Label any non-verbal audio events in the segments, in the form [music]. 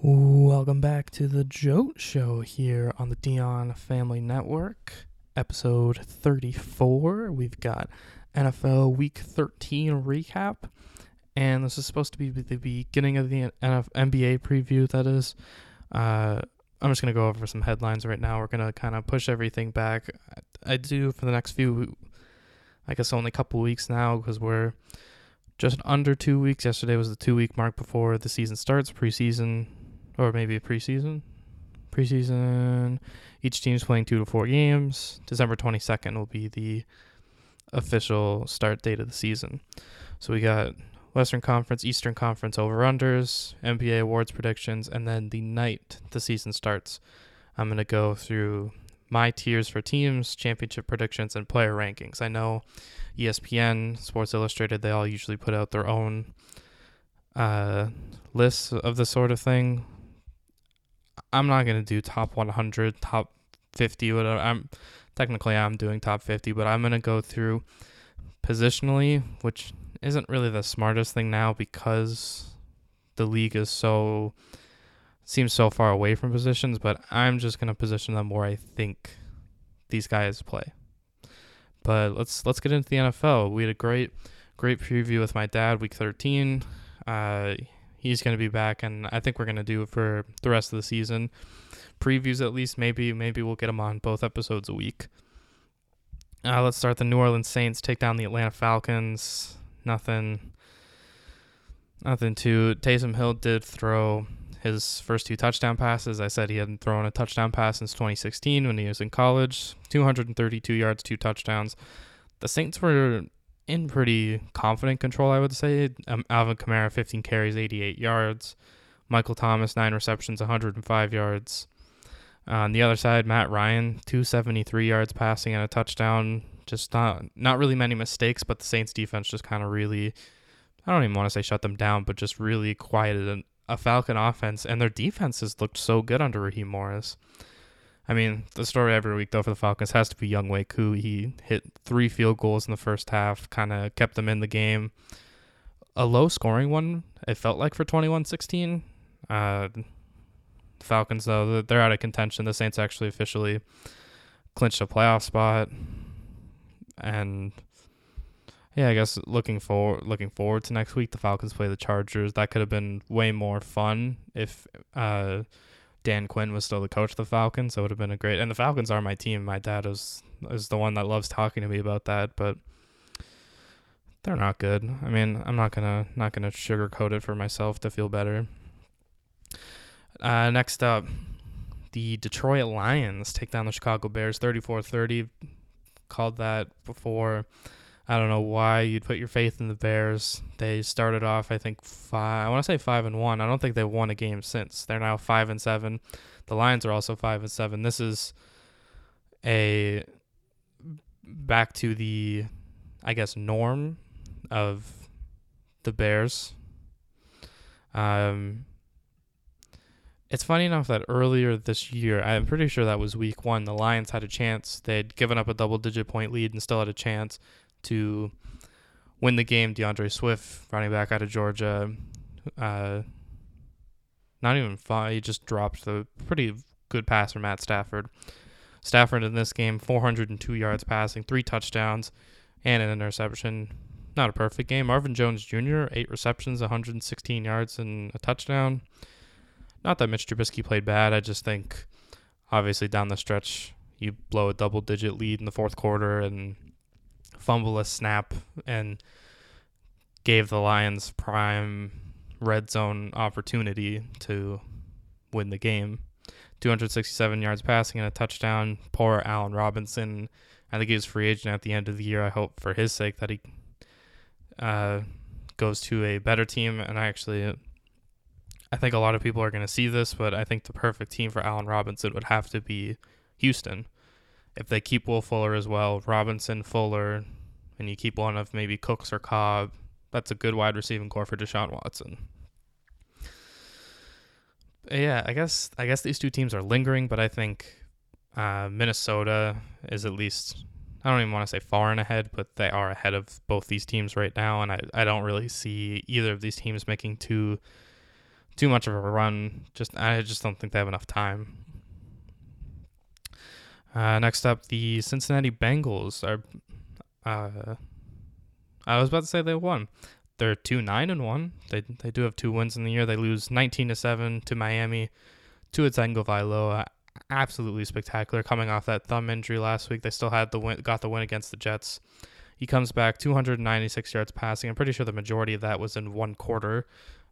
Welcome back to the Jote Show here on the Dion Family Network, episode 34. We've got NFL Week 13 recap, and this is supposed to be the beginning of the NF- NBA preview. That is, uh, I'm just gonna go over some headlines right now. We're gonna kind of push everything back. I do for the next few, I guess, only a couple weeks now because we're just under two weeks. Yesterday was the two week mark before the season starts, preseason or maybe a preseason. Preseason, each team's playing two to four games. December 22nd will be the official start date of the season. So we got Western Conference, Eastern Conference over unders, NBA awards predictions, and then the night the season starts, I'm going to go through my tiers for teams, championship predictions, and player rankings. I know ESPN, Sports Illustrated, they all usually put out their own uh, lists of this sort of thing. I'm not gonna do top 100, top 50, whatever. I'm technically I'm doing top 50, but I'm gonna go through positionally, which isn't really the smartest thing now because the league is so seems so far away from positions. But I'm just gonna position them where I think these guys play. But let's let's get into the NFL. We had a great great preview with my dad week 13. Uh, he's going to be back, and I think we're going to do it for the rest of the season. Previews at least, maybe maybe we'll get him on both episodes a week. Uh, let's start. The New Orleans Saints take down the Atlanta Falcons. Nothing, nothing to. Taysom Hill did throw his first two touchdown passes. I said he hadn't thrown a touchdown pass since 2016 when he was in college. 232 yards, two touchdowns. The Saints were in pretty confident control, I would say. Um, Alvin Kamara, 15 carries, 88 yards. Michael Thomas, 9 receptions, 105 yards. Uh, on the other side, Matt Ryan, 273 yards passing and a touchdown. Just not not really many mistakes, but the Saints defense just kind of really, I don't even want to say shut them down, but just really quieted a Falcon offense. And their defenses looked so good under Raheem Morris. I mean, the story every week though for the Falcons has to be Younghoe Koo. He hit three field goals in the first half, kind of kept them in the game. A low scoring one, it felt like for 21-16. Uh, Falcons though, they're out of contention. The Saints actually officially clinched a playoff spot, and yeah, I guess looking forward looking forward to next week, the Falcons play the Chargers. That could have been way more fun if. Uh, Dan Quinn was still the coach of the Falcons, so it would have been a great. And the Falcons are my team. My dad is is the one that loves talking to me about that, but they're not good. I mean, I'm not gonna not gonna sugarcoat it for myself to feel better. Uh, next up, the Detroit Lions take down the Chicago Bears 34-30. Called that before. I don't know why you'd put your faith in the Bears. They started off, I think, five. I want to say five and one. I don't think they've won a game since. They're now five and seven. The Lions are also five and seven. This is a back to the, I guess, norm of the Bears. Um, it's funny enough that earlier this year, I'm pretty sure that was week one, the Lions had a chance. They'd given up a double digit point lead and still had a chance to win the game. D'Andre Swift, running back out of Georgia, uh, not even far. He just dropped the pretty good pass from Matt Stafford. Stafford in this game, 402 yards passing, three touchdowns, and an interception. Not a perfect game. Marvin Jones Jr., eight receptions, 116 yards, and a touchdown. Not that Mitch Trubisky played bad. I just think, obviously, down the stretch, you blow a double digit lead in the fourth quarter and fumble a snap and gave the Lions prime red zone opportunity to win the game. 267 yards passing and a touchdown. Poor Allen Robinson. I think he was free agent at the end of the year. I hope for his sake that he uh, goes to a better team. And I actually, I think a lot of people are going to see this, but I think the perfect team for Allen Robinson would have to be Houston if they keep Will Fuller as well, Robinson, Fuller, and you keep one of maybe Cooks or Cobb, that's a good wide receiving core for Deshaun Watson. Yeah, I guess I guess these two teams are lingering, but I think uh, Minnesota is at least I don't even want to say far and ahead, but they are ahead of both these teams right now, and I, I don't really see either of these teams making too too much of a run. Just I just don't think they have enough time. Uh, next up, the Cincinnati Bengals are. Uh, I was about to say they won. They're two nine and one. They they do have two wins in the year. They lose nineteen to seven to Miami. to Tua Tagovailoa, absolutely spectacular. Coming off that thumb injury last week, they still had the win. Got the win against the Jets. He comes back 296 yards passing. I'm pretty sure the majority of that was in one quarter,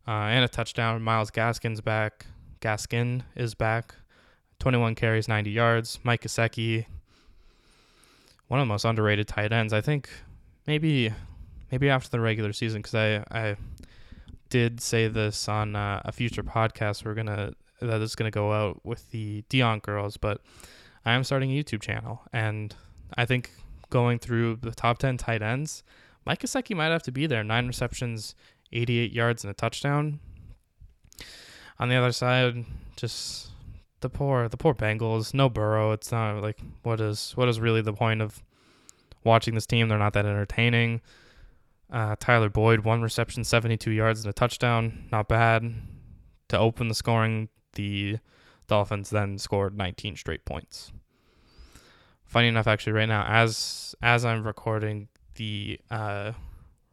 uh, and a touchdown. Myles Gaskin's back. Gaskin is back. 21 carries, 90 yards. Mike Gesicki, one of the most underrated tight ends. I think maybe maybe after the regular season because I I did say this on uh, a future podcast. We're gonna that is gonna go out with the Dion girls, but I am starting a YouTube channel, and I think going through the top 10 tight ends, Mike Gesicki might have to be there. Nine receptions, 88 yards, and a touchdown. On the other side, just the poor the poor Bengals. No Burrow. It's not like what is what is really the point of watching this team? They're not that entertaining. Uh, Tyler Boyd, one reception, 72 yards and a touchdown. Not bad. To open the scoring, the Dolphins then scored 19 straight points. Funny enough, actually, right now, as as I'm recording, the uh,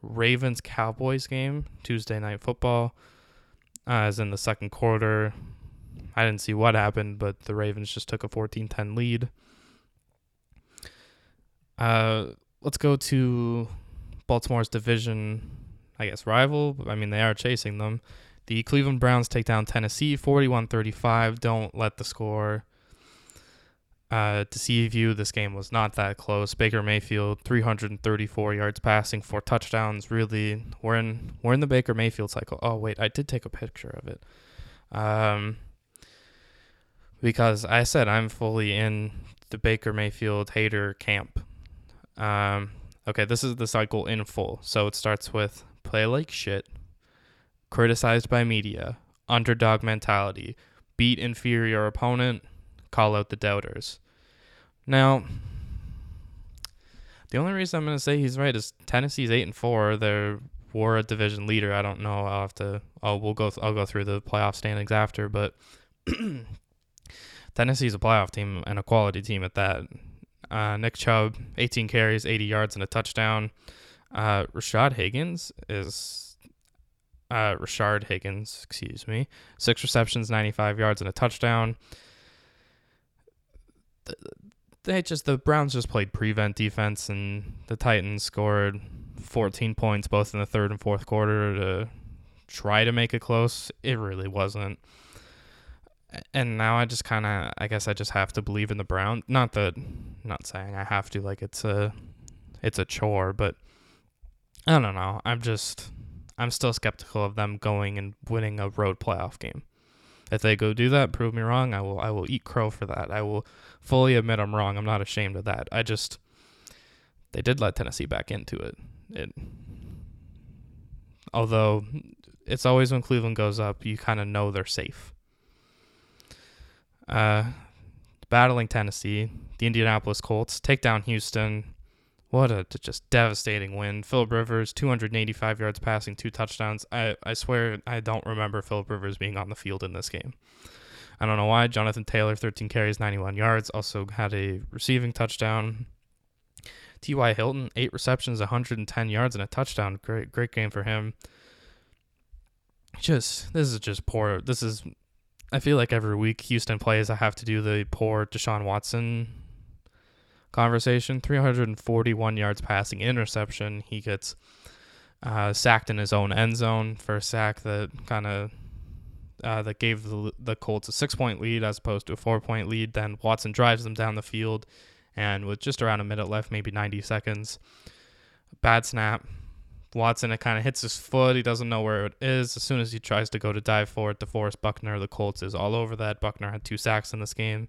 Ravens Cowboys game, Tuesday Night Football, uh, is in the second quarter. I didn't see what happened, but the Ravens just took a 14 10 lead. Uh, let's go to Baltimore's division, I guess, rival. I mean, they are chasing them. The Cleveland Browns take down Tennessee 41 35. Don't let the score uh, deceive you. This game was not that close. Baker Mayfield 334 yards passing, four touchdowns. Really, we're in we're in the Baker Mayfield cycle. Oh wait, I did take a picture of it. Um, because I said I'm fully in the Baker Mayfield hater camp. Um, okay, this is the cycle in full. So it starts with play like shit, criticized by media, underdog mentality, beat inferior opponent, call out the doubters. Now, the only reason I'm going to say he's right is Tennessee's eight and four. They were a division leader. I don't know. I'll have to. Oh, we'll go. I'll go through the playoff standings after, but [clears throat] Tennessee's a playoff team and a quality team at that. Uh, Nick Chubb, 18 carries, 80 yards, and a touchdown. Uh, Rashad Higgins is uh, Rashard Higgins, excuse me, six receptions, 95 yards, and a touchdown. They just the Browns just played prevent defense, and the Titans scored 14 points both in the third and fourth quarter to try to make it close. It really wasn't and now I just kind of I guess I just have to believe in the Brown. Not that not saying I have to like it's a it's a chore, but I don't know. I'm just I'm still skeptical of them going and winning a road playoff game. If they go do that, prove me wrong. I will I will eat crow for that. I will fully admit I'm wrong. I'm not ashamed of that. I just they did let Tennessee back into it. It although it's always when Cleveland goes up, you kind of know they're safe. Uh, battling Tennessee, the Indianapolis Colts take down Houston. What a just devastating win. Philip Rivers, 285 yards passing, two touchdowns. I, I swear I don't remember Philip Rivers being on the field in this game. I don't know why. Jonathan Taylor, 13 carries, 91 yards, also had a receiving touchdown. T.Y. Hilton, eight receptions, 110 yards, and a touchdown. Great, great game for him. Just this is just poor. This is I feel like every week Houston plays, I have to do the poor Deshaun Watson conversation. 341 yards passing interception. He gets uh, sacked in his own end zone for a sack that kind of uh, that gave the the Colts a six point lead as opposed to a four point lead. Then Watson drives them down the field, and with just around a minute left, maybe 90 seconds, bad snap, Watson, it kind of hits his foot. He doesn't know where it is. As soon as he tries to go to dive for it, DeForest Buckner, the Colts, is all over that. Buckner had two sacks in this game.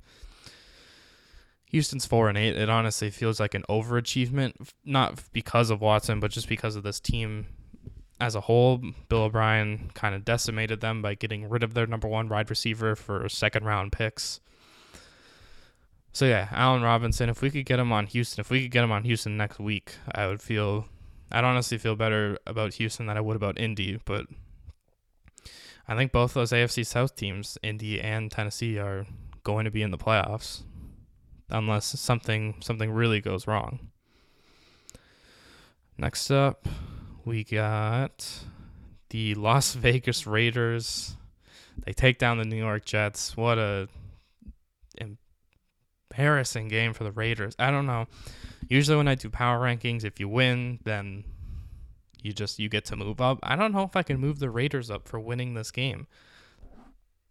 Houston's four and eight. It honestly feels like an overachievement, not because of Watson, but just because of this team as a whole. Bill O'Brien kind of decimated them by getting rid of their number one wide receiver for second round picks. So yeah, Allen Robinson. If we could get him on Houston, if we could get him on Houston next week, I would feel I'd honestly feel better about Houston than I would about Indy, but I think both those AFC South teams, Indy and Tennessee, are going to be in the playoffs unless something something really goes wrong. Next up, we got the Las [laughs] Vegas Raiders. They take down the New York Jets. What a embarrassing game for the Raiders. I don't know. Usually when I do power rankings, if you win, then you just you get to move up. I don't know if I can move the Raiders up for winning this game.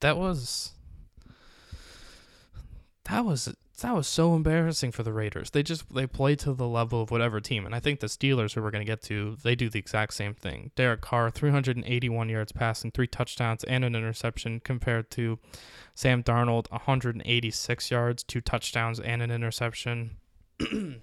That was that was that was so embarrassing for the Raiders. They just they play to the level of whatever team, and I think the Steelers, who we're going to get to, they do the exact same thing. Derek Carr, 381 yards passing, three touchdowns, and an interception, compared to Sam Darnold, 186 yards, two touchdowns, and an interception. [clears throat]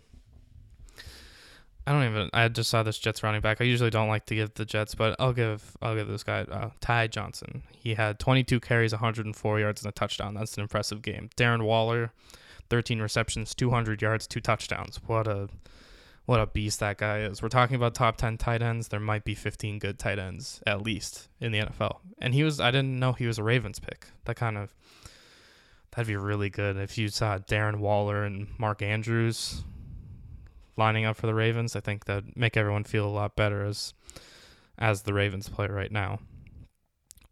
I don't even. I just saw this Jets running back. I usually don't like to give the Jets, but I'll give. I'll give this guy uh, Ty Johnson. He had 22 carries, 104 yards, and a touchdown. That's an impressive game. Darren Waller, 13 receptions, 200 yards, two touchdowns. What a what a beast that guy is. We're talking about top 10 tight ends. There might be 15 good tight ends at least in the NFL. And he was I didn't know he was a Ravens pick. That kind of that'd be really good if you saw Darren Waller and Mark Andrews lining up for the Ravens. I think that'd make everyone feel a lot better as as the Ravens play right now.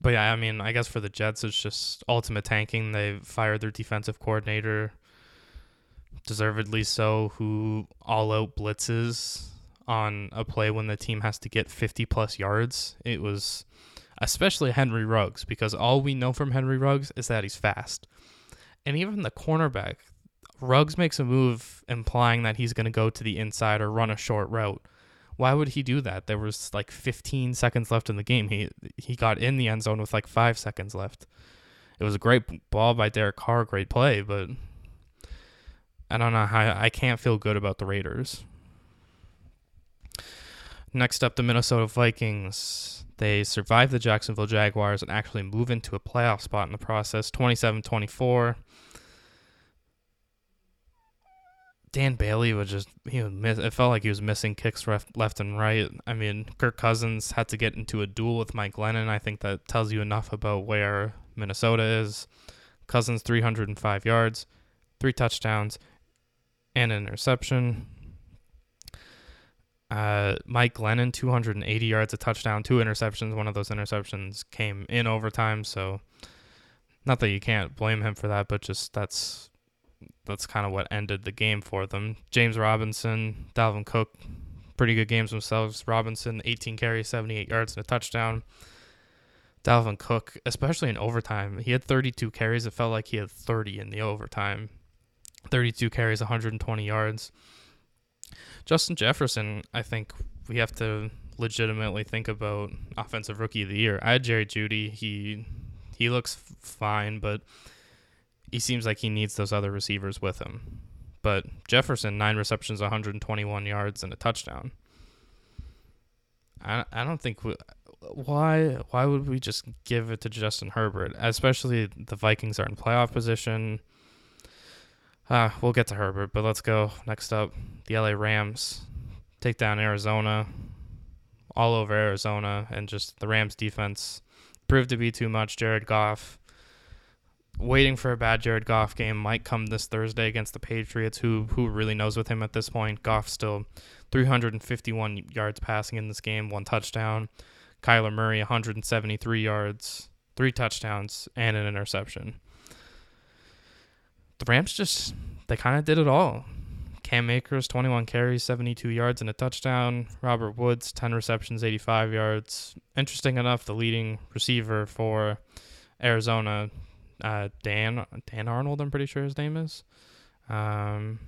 But yeah, I mean, I guess for the Jets, it's just ultimate tanking. They fired their defensive coordinator deservedly so, who all out blitzes on a play when the team has to get 50 plus yards. It was especially Henry Ruggs because all we know from Henry Ruggs is that he's fast. And even the cornerback, Ruggs makes a move implying that he's going to go to the inside or run a short route. Why would he do that? There was like 15 seconds left in the game. He he got in the end zone with like 5 seconds left. It was a great ball by Derek Carr, great play, but I don't know how I can't feel good about the Raiders. Next up, the Minnesota Vikings. They survive the Jacksonville Jaguars and actually move into a playoff spot in the process 27 24. Dan Bailey was just he was miss, it felt like he was missing kicks left, left and right. I mean, Kirk Cousins had to get into a duel with Mike Glennon. I think that tells you enough about where Minnesota is. Cousins 305 yards, three touchdowns, and an interception. Uh, Mike Glennon, 280 yards, a touchdown, two interceptions. One of those interceptions came in overtime, so not that you can't blame him for that, but just that's that's kind of what ended the game for them. James Robinson, Dalvin Cook, pretty good games themselves. Robinson, 18 carries, 78 yards, and a touchdown. Dalvin Cook, especially in overtime, he had 32 carries. It felt like he had 30 in the overtime. 32 carries, 120 yards. Justin Jefferson, I think we have to legitimately think about offensive rookie of the year. I had Jerry Jeudy. He he looks fine, but he seems like he needs those other receivers with him. But Jefferson, nine receptions, 121 yards, and a touchdown. I I don't think we, why why would we just give it to Justin Herbert, especially the Vikings are in playoff position. Uh, we'll get to Herbert, but let's go. Next up, the LA Rams take down Arizona, all over Arizona, and just the Rams defense proved to be too much. Jared Goff, waiting for a bad Jared Goff game, might come this Thursday against the Patriots. Who who really knows with him at this point? Goff still 351 yards passing in this game, one touchdown. Kyler Murray 173 yards, three touchdowns, and an interception the Rams just they kind of did it all. Cam Akers, 21 carries, 72 yards, and a touchdown. Robert Woods, 10 receptions, 85 yards. Interesting enough, the leading receiver for Arizona, uh, Dan Dan Arnold, I'm pretty sure his name is. Um,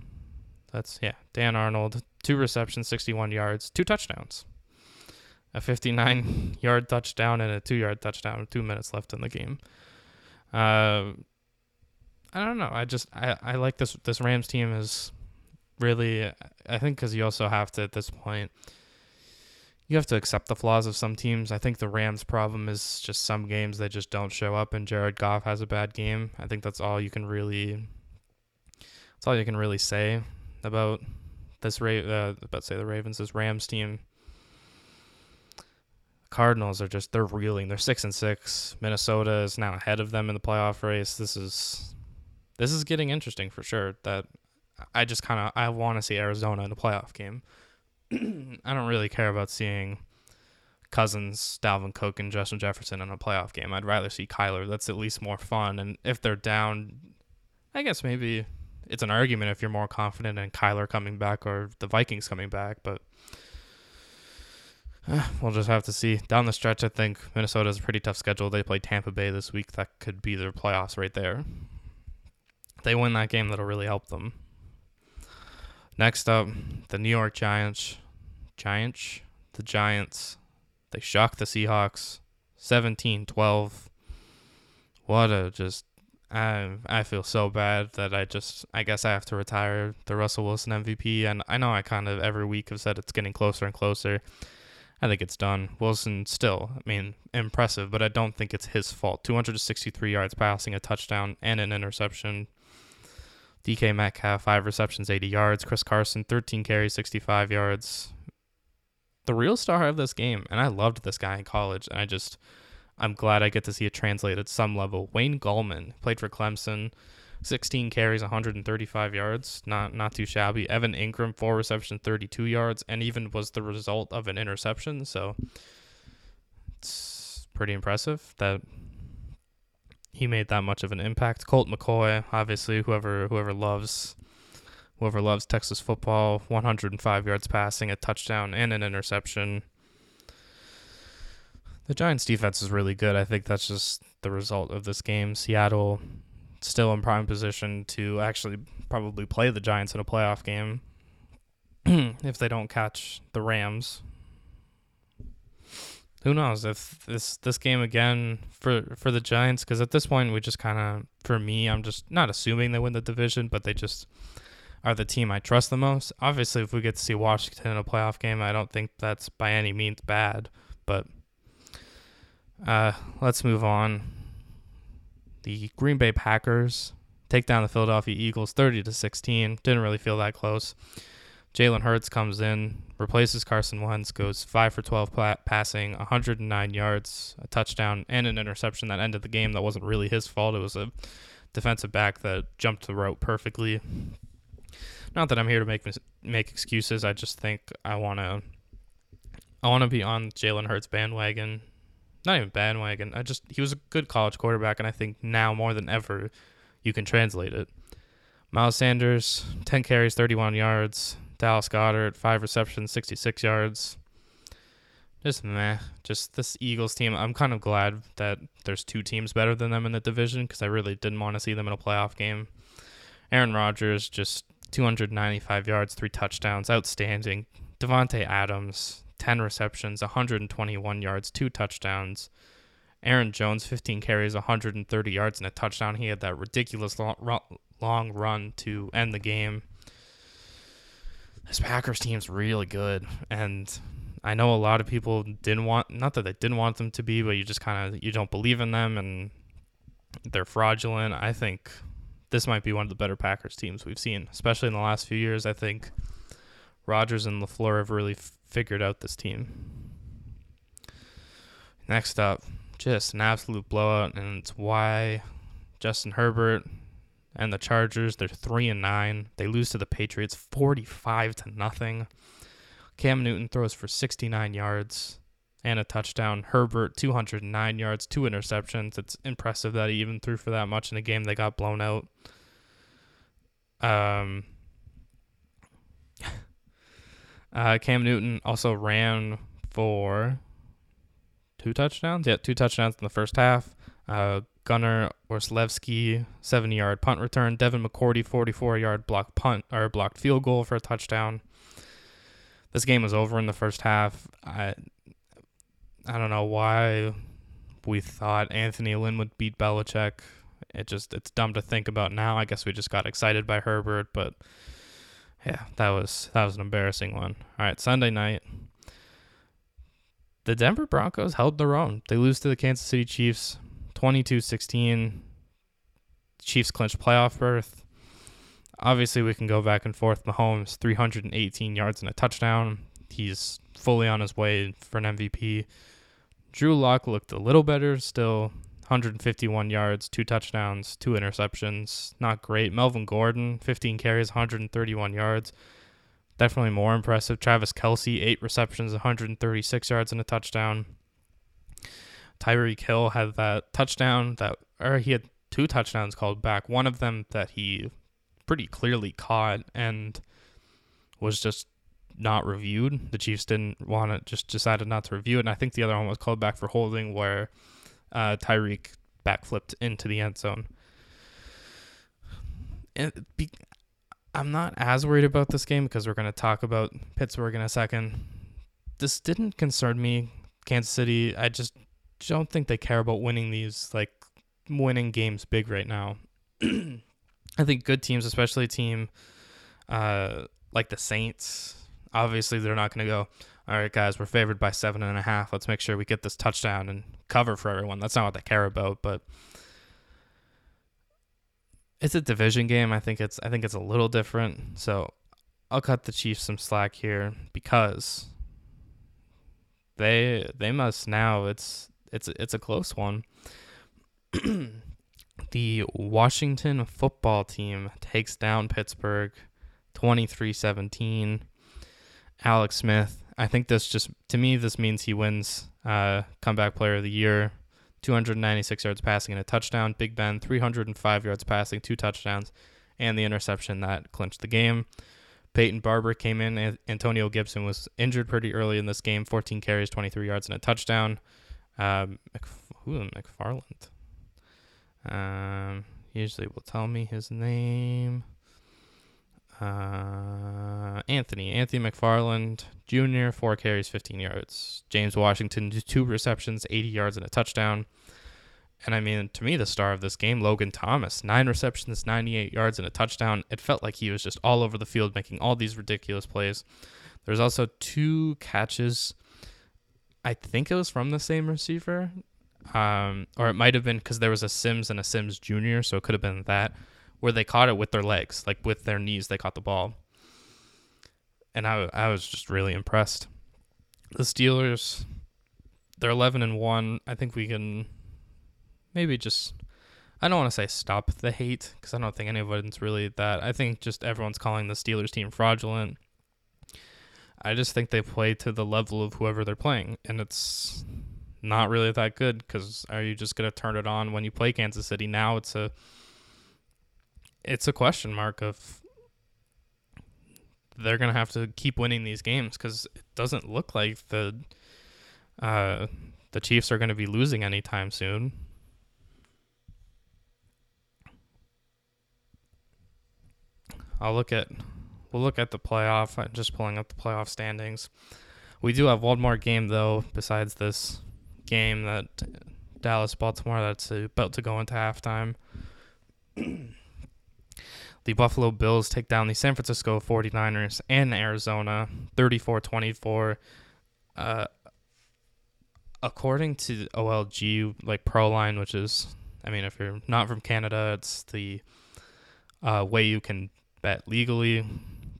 that's yeah, Dan Arnold, two receptions, 61 yards, two touchdowns. A 59 yard touchdown and a two yard touchdown. Two minutes left in the game. Uh, I don't know. I just I, I like this this Rams team is really I think because you also have to at this point you have to accept the flaws of some teams. I think the Rams' problem is just some games they just don't show up, and Jared Goff has a bad game. I think that's all you can really that's all you can really say about this Ra- uh, about say the Ravens this Rams team. Cardinals are just they're reeling. They're six and six. Minnesota is now ahead of them in the playoff race. This is this is getting interesting for sure. That I just kind of I want to see Arizona in a playoff game. [clears throat] I don't really care about seeing Cousins, Dalvin Cook, and Justin Jefferson in a playoff game. I'd rather see Kyler. That's at least more fun. And if they're down, I guess maybe it's an argument if you're more confident in Kyler coming back or the Vikings coming back. But uh, [sighs] we'll just have to see. Down the stretch, I think Minnesota's a pretty tough schedule. They play Tampa Bay this week. That could be their playoffs right there. If they win that game, that'll really help them. Next up, the New York Giants. Giants? The Giants. They shocked the Seahawks 17 12. What a just. I, I feel so bad that I just. I guess I have to retire the Russell Wilson MVP. And I know I kind of every week have said it's getting closer and closer. I think it's done. Wilson still, I mean, impressive, but I don't think it's his fault. 263 yards passing, a touchdown, and an interception. DK Metcalf, five receptions, 80 yards. Chris Carson, 13 carries, 65 yards. The real star of this game, and I loved this guy in college, and I just, I'm glad I get to see it translate at some level. Wayne Gallman played for Clemson, 16 carries, 135 yards, not not too shabby. Evan Engram, four reception, 32 yards, and even was the result of an interception. So it's pretty impressive that he made that much of an impact. Colt McCoy, obviously, whoever whoever loves whoever loves Texas football, 105 yards passing, a touchdown, and an interception. The Giants' defense is really good. I think that's just the result of this game. Seattle still in prime position to actually probably play the Giants in a playoff game [clears throat] if they don't catch the Rams who knows if this this game again for for the Giants because at this point we just kind of for me I'm just not assuming they win the division but they just are the team I trust the most. Obviously, if we get to see Washington in a playoff game, I don't think that's by any means bad. But uh, let's move on. The Green Bay Packers take down the Philadelphia Eagles 30 to 16. Didn't really feel that close. Jalen Hurts comes in, replaces Carson Wentz, goes 5 for 12 passing, 109 yards, a touchdown, and an interception that ended the game. That wasn't really his fault. It was a defensive back that jumped the route perfectly. Not that I'm here to make make excuses. I just think I want to I want to be on Jalen Hurts bandwagon. Not even bandwagon. I just he was a good college quarterback and I think now more than ever you can translate it. Miles Sanders, 10 carries, 31 yards, Dallas Goedert, five receptions, 66 yards. Just meh. Just this Eagles team. I'm kind of glad that there's two teams better than them in the division because I really didn't want to see them in a playoff game. Aaron Rodgers, just 295 yards, three touchdowns, outstanding. Davante Adams, 10 receptions, 121 yards, two touchdowns. Aaron Jones, 15 carries, 130 yards, and a touchdown. He had that ridiculous long, run to end the game this Packers team's really good, and I know a lot of people didn't want not that they didn't want them to be, but you just kind of you don't believe in them and they're fraudulent. I think this might be one of the better Packers teams we've seen, especially in the last few years. I think Rodgers and LaFleur have really f- figured out this team. Next up, just an absolute blowout, and it's why Justin Herbert and the Chargers. They're three and nine. They lose to the Patriots forty-five to nothing. Cam Newton throws for sixty-nine yards and a touchdown. Herbert two hundred nine yards, two interceptions. It's impressive that he even threw for that much in a game they got blown out. Um. [laughs] Uh, Cam Newton also ran for two touchdowns. Yeah, two touchdowns in the first half. Uh, Gunnar Olszewski, 70 yard punt return. Devin McCourty, 44 yard block punt or blocked field goal for a touchdown. This game was over in the first half. I I don't know why we thought Anthony Lynn would beat Belichick. It just it's dumb to think about now. I guess we just got excited by Herbert, but yeah, that was that was an embarrassing one. All right, Sunday night. The Denver Broncos held their own. They lose to the Kansas City Chiefs 22 16. Chiefs clinch playoff berth. Obviously, we can go back and forth. Mahomes, 318 yards and a touchdown. He's fully on his way for an MVP. Drew Lock looked a little better still. 151 yards, two touchdowns, two interceptions. Not great. Melvin Gordon, 15 carries, 131 yards. Definitely more impressive. Travis Kelce, eight receptions, 136 yards, and a touchdown. Tyreek Hill had that touchdown that, or he had two touchdowns called back. One of them that he pretty clearly caught and was just not reviewed. The Chiefs didn't want to, just decided not to review it. And I think the other one was called back for holding where uh, Tyreek backflipped into the end zone. And be, I'm not as worried about this game because we're going to talk about Pittsburgh in a second. This didn't concern me. Kansas City, I just don't think they care about winning these, like winning games big right now. [clears throat] I think good teams, especially a team uh, like the Saints, obviously they're not going to go, all right, guys, we're favored by seven and a half. Let's make sure we get this touchdown and cover for everyone. That's not what they care about, but it's a division game. I think it's I think it's a little different. So I'll cut the Chiefs some slack here because they they must now it's it's it's a close one. [clears throat] the Washington football team takes down Pittsburgh 23-17. Alex Smith, I think this just to me this means he wins uh, comeback player of the year. 296 yards passing and a touchdown. Big Ben 305 yards passing, two touchdowns, and the interception that clinched the game. Peyton Barber came in. Antonio Gibson was injured pretty early in this game. 14 carries, 23 yards, and a touchdown. Um, who McFarland? Um, usually will tell me his name. Uh, Anthony, Anthony McFarland Jr., four carries, 15 yards. James Washington, two receptions, 80 yards, and a touchdown. And I mean, to me, the star of this game, Logan Thomas, nine receptions, 98 yards, and a touchdown. It felt like he was just all over the field making all these ridiculous plays. There's also two catches. I think it was from the same receiver, um, or it might have been because there was a Sims and a Sims Jr., so it could have been that where they caught it with their legs, like with their knees, they caught the ball. And I, I was just really impressed. The Steelers, they're 11 and 1. I think we can maybe just, I don't want to say stop the hate because I don't think anyone's really that. I think just everyone's calling the Steelers team fraudulent. I just think they play to the level of whoever they're playing. And it's not really that good because are you just going to turn it on when you play Kansas City? Now it's a it's a question mark of they're gonna have to keep winning these games because it doesn't look like the uh, the Chiefs are gonna be losing anytime soon. I'll look at we'll look at the playoff. I'm just pulling up the playoff standings. We do have one more game though, besides this game that Dallas Baltimore that's about to go into halftime. [clears throat] the Buffalo Bills take down the San Francisco 49ers and Arizona 34 24. Uh, according to OLG, like Proline, which is, I mean, if you're not from Canada, it's the uh, way you can bet legally.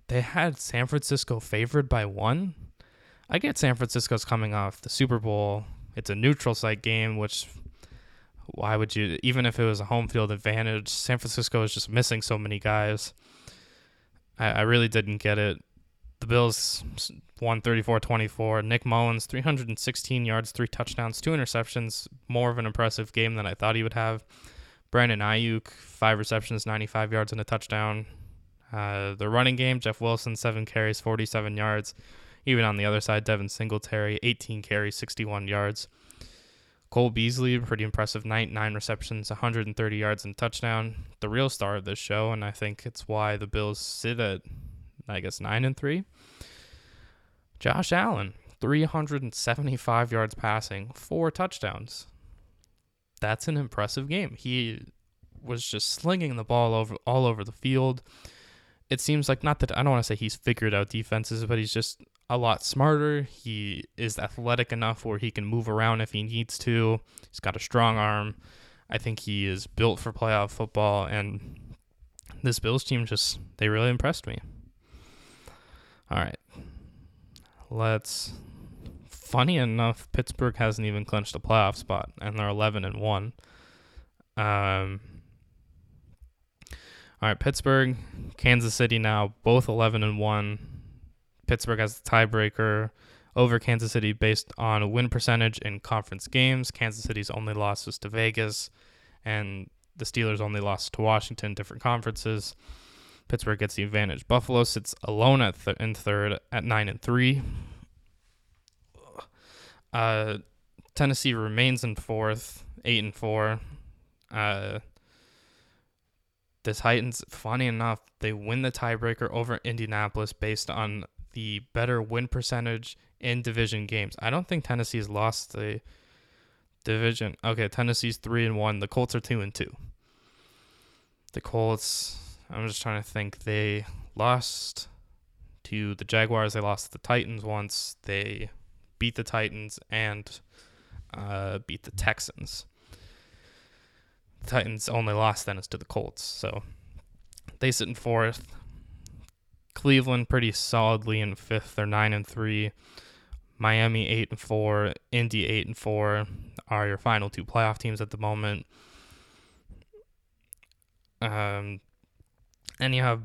They had San Francisco favored by one. I get San Francisco's coming off the Super Bowl. It's a neutral site game, which why would you even if it was a home field advantage san francisco is just missing so many guys. I, I really didn't get it. The bills won 34-24 nick mullens 316 yards three touchdowns two interceptions. More of an impressive game than i thought he would have. Brandon aiyuk five receptions 95 yards and a touchdown. Uh, the running game jeff wilson seven carries 47 yards. Even on the other side devin singletary 18 carries 61 yards Cole Beasley, pretty impressive night, nine receptions, 130 yards and touchdown. The real star of this show, and I think it's why the Bills sit at, I guess, nine and three. Josh Allen, 375 yards passing, four touchdowns. That's an impressive game. He was just slinging the ball over all over the field. It seems like not that I don't want to say he's figured out defenses, but he's just a lot smarter. He is athletic enough where he can move around if he needs to. He's got a strong arm. I think he is built for playoff football, and this Bills team just, they really impressed me. All right. Let's funny enough, Pittsburgh hasn't even clinched a playoff spot, and they're 11 and one. Um. All right, Pittsburgh, Kansas City now both 11 and one. Pittsburgh has the tiebreaker over Kansas City based on win percentage in conference games. Kansas City's only loss was to Vegas, and the Steelers only lost to Washington, different conferences. Pittsburgh gets the advantage. Buffalo sits alone at th- in third at nine and three. Uh, Tennessee remains in fourth, eight and four. Uh, the Titans, funny enough, they win the tiebreaker over Indianapolis based on the better win percentage in division games. I don't think Tennessee's lost the division. Okay, Tennessee's three and one. The Colts are two and two. The Colts. I'm just trying to think. They lost to the Jaguars. They lost to the Titans once. They beat the Titans and uh, beat the Texans. The Titans only lost then is to the Colts. So they sit in fourth. Cleveland pretty solidly in fifth. They're nine and three. Miami eight and four. Indy eight and four are your final two playoff teams at the moment. Um, and you have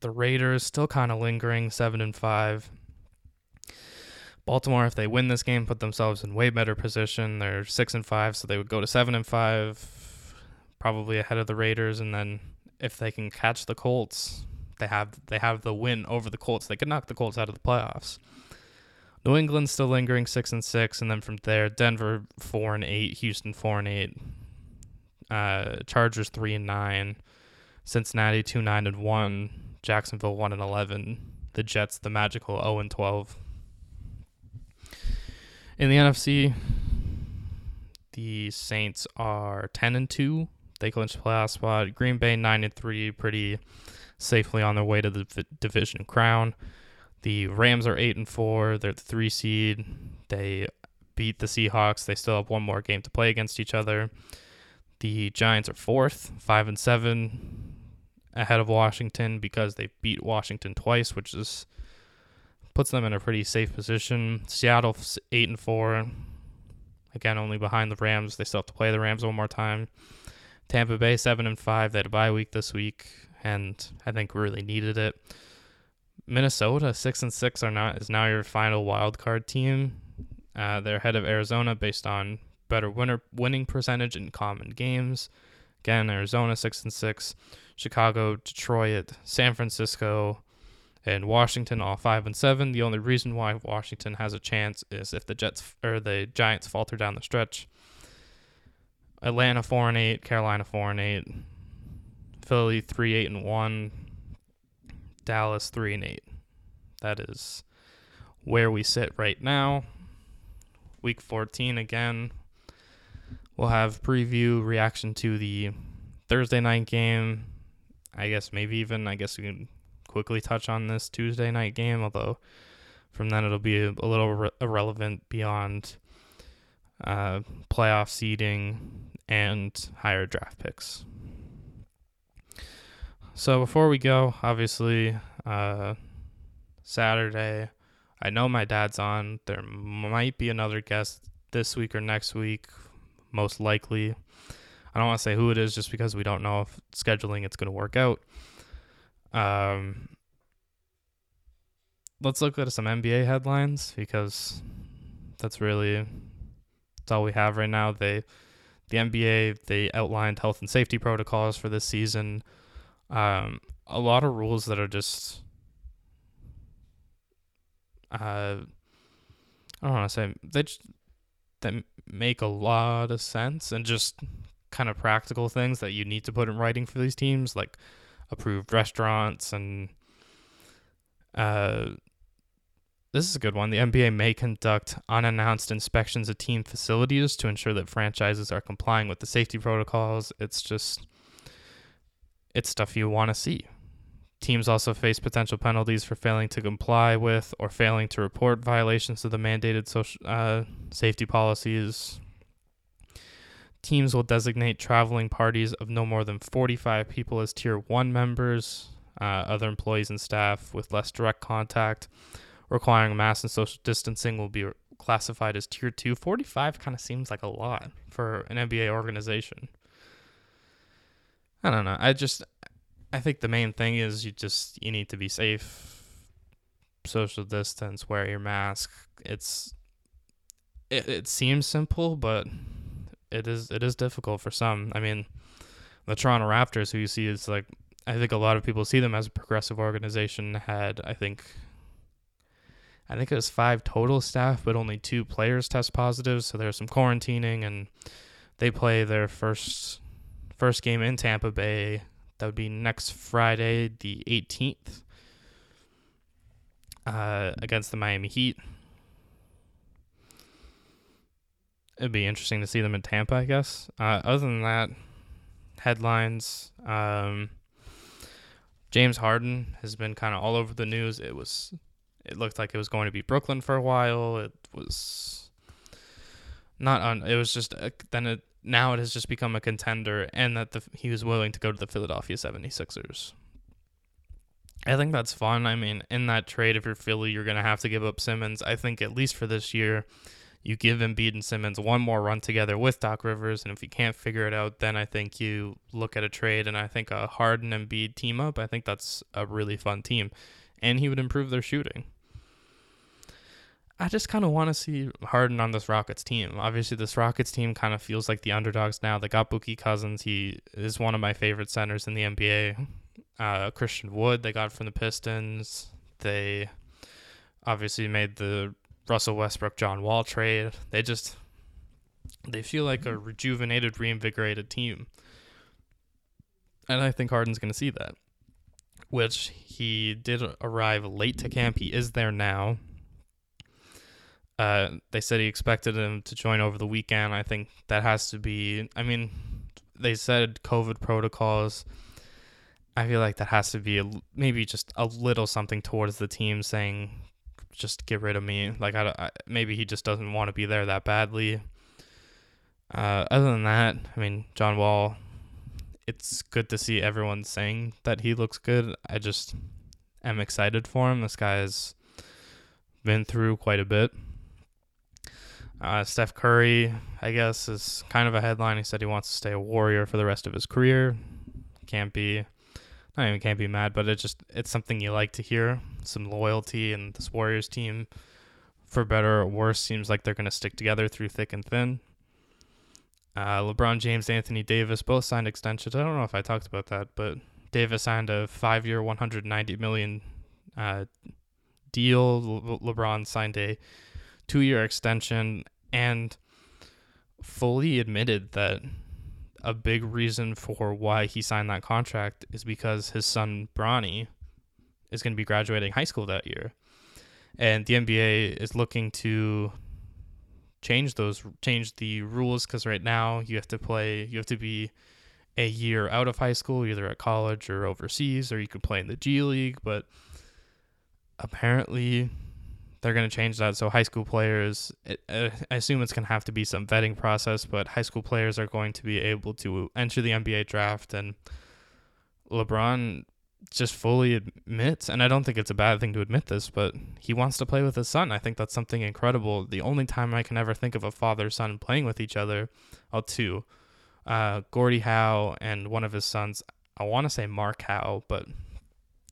the Raiders still kind of lingering, seven and five. Baltimore, if they win this game, put themselves in way better position. They're six and five, so they would go to seven and five, probably ahead of the Raiders. And then if they can catch the Colts, they have they have the win over the Colts. They could knock the Colts out of the playoffs. New England still lingering six and six, and then from there, Denver four and eight, Houston four and eight, uh, Chargers three and nine, Cincinnati two nine and one, Jacksonville one and eleven, the Jets the magical zero and twelve. In the NFC, the Saints are ten and two. They clinched playoff spot. Green Bay nine and three, pretty safely on their way to the division crown. The Rams are eight and four. They're the three seed. They beat the Seahawks. They still have one more game to play against each other. The Giants are fourth, five and seven, ahead of Washington because they beat Washington twice, which is puts them in a pretty safe position. Seattle eight and four, again only behind the Rams. They still have to play the Rams one more time. Tampa Bay seven and five. They had a bye week this week, and I think really needed it. Minnesota six and six are not is now your final wild card team. Uh, they're ahead of Arizona based on better winner winning percentage in common games. Again, Arizona six and six, Chicago, Detroit, San Francisco, and Washington all five and seven. The only reason why Washington has a chance is if the Jets or the Giants falter down the stretch. Atlanta four and eight, Carolina four and eight, Philly three eight and one, Dallas three and eight. That is where we sit right now. Week 14 again. We'll have preview reaction to the Thursday night game. I guess maybe even I guess we can quickly touch on this Tuesday night game, although from then it'll be a, a little re- irrelevant beyond uh, playoff seeding and higher draft picks. So before we go, obviously, uh, Saturday, I know my dad's on. There might be another guest this week or next week, most likely. I don't want to say who it is just because we don't know if scheduling it's going to work out. Um, let's look at some NBA headlines because that's really that's all we have right now. They the NBA they outlined health and safety protocols for this season um, a lot of rules that are just uh, I don't want to say they just that make a lot of sense and just kind of practical things that you need to put in writing for these teams, like approved restaurants and uh, this is a good one. The NBA may conduct unannounced inspections of team facilities to ensure that franchises are complying with the safety protocols. It's just it's stuff you want to see. Teams also face potential penalties for failing to comply with or failing to report violations of the mandated social uh, safety policies. Teams will designate traveling parties of no more than 45 people as Tier 1 members. Uh, other employees and staff with less direct contact requiring mass and social distancing will be classified as tier two. 45 kind of seems like a lot for an NBA organization. I don't know. I just, I think the main thing is you just, you need to be safe, social distance, wear your mask. It's, it, it seems simple, but it is, it is difficult for some. I mean, the Toronto Raptors, who you see is like, I think a lot of people see them as a progressive organization, had, I think, I think it was five total staff, but only two players test positive. So there's some quarantining, and they play their first first game in Tampa Bay. That would be next Friday, the 18th, uh, against the Miami Heat. It'd be interesting to see them in Tampa, I guess. Uh, other than that, headlines. Um, James Harden has been kind of all over the news. It was it looked like it was going to be Brooklyn for a while. It was not on. It was just a, then it now it has just become a contender, and that the, he was willing to go to the Philadelphia 76ers. I think that's fun. I mean, in that trade, if you're Philly, you're going to have to give up Simmons. I think at least for this year, you give Embiid and Simmons one more run together with Doc Rivers, and if you can't figure it out, then I think you look at a trade, and I think a Harden Embiid team up. I think that's a really fun team, and he would improve their shooting. I just kind of want to see Harden on this Rockets team. Obviously, this Rockets team kind of feels like the underdogs now. They got Boogie Cousins. He is one of my favorite centers in the NBA. Uh, Christian Wood, they got from the Pistons. They obviously made the Russell Westbrook John Wall trade. They just they feel like a rejuvenated, reinvigorated team. And I think Harden's going to see that. Which he did arrive late to camp. He is there now. Uh, they said he expected him to join over the weekend. I think that has to be. I mean, they said COVID protocols. I feel like that has to be a, maybe just a little something towards the team saying, just get rid of me. Like I, I maybe he just doesn't want to be there that badly. Uh, other than that, I mean, John Wall. It's good to see everyone saying that he looks good. I just am excited for him. This guy has been through quite a bit. Uh, Steph Curry, I guess, is kind of a headline. He said he wants to stay a Warrior for the rest of his career. Can't be, not even can't be mad, but it just it's something you like to hear. Some loyalty, and this Warriors team, for better or worse, seems like they're going to stick together through thick and thin. Uh, LeBron James, Anthony Davis both signed extensions. I don't know if I talked about that, but Davis signed a five-year, 190 million uh, deal. Le- LeBron signed a two year extension and fully admitted that a big reason for why he signed that contract is because his son Bronny is going to be graduating high school that year. And the NBA is looking to change those change the rules cuz right now you have to play you have to be a year out of high school either at college or overseas or you can play in the G League, but apparently they're going to change that. So high school players, it, uh, I assume it's going to have to be some vetting process, but high school players are going to be able to enter the NBA draft. And LeBron just fully admits, and I don't think it's a bad thing to admit this, but he wants to play with his son. I think that's something incredible. The only time I can ever think of a father son playing with each other, oh, two, uh, Gordie Howe and one of his sons. I want to say Mark Howe, but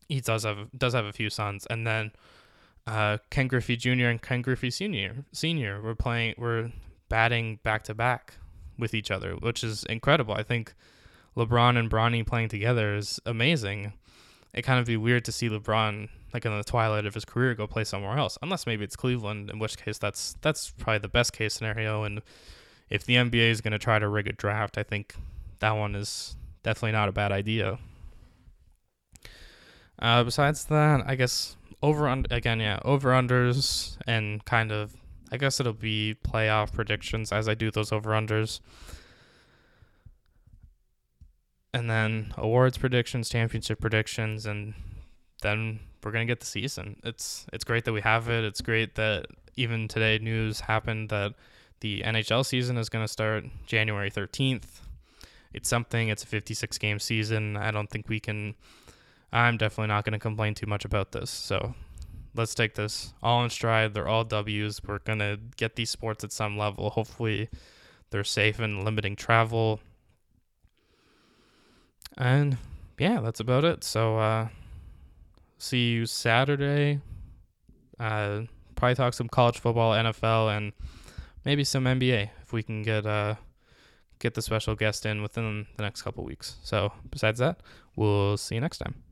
he does have does have a few sons, and then uh, Ken Griffey Jr. and Ken Griffey Senior Senior were playing were batting back to back with each other, which is incredible. I think LeBron and Bronny playing together is amazing. It kind of be weird to see LeBron like in the twilight of his career go play somewhere else, unless maybe it's Cleveland, in which case that's that's probably the best case scenario. And if the NBA is going to try to rig a draft, I think that one is definitely not a bad idea. Uh, besides that, I guess over under again, yeah, over unders and kind of I guess it'll be playoff predictions as I do those over unders. And then awards predictions, championship predictions, and then we're gonna get the season. It's it's great that we have it. It's great that even today news happened that the NHL season is gonna start January thirteenth. It's something. It's a fifty six game season. I don't think we can I'm definitely not going to complain too much about this. So let's take this all in stride. They're all W's. We're gonna get these sports at some level. Hopefully, they're safe and limiting travel. And yeah, that's about it. So uh, see you Saturday. Uh, probably talk some college football, NFL, and maybe some NBA if we can get uh get the special guest in within the next couple weeks. So besides that, we'll see you next time.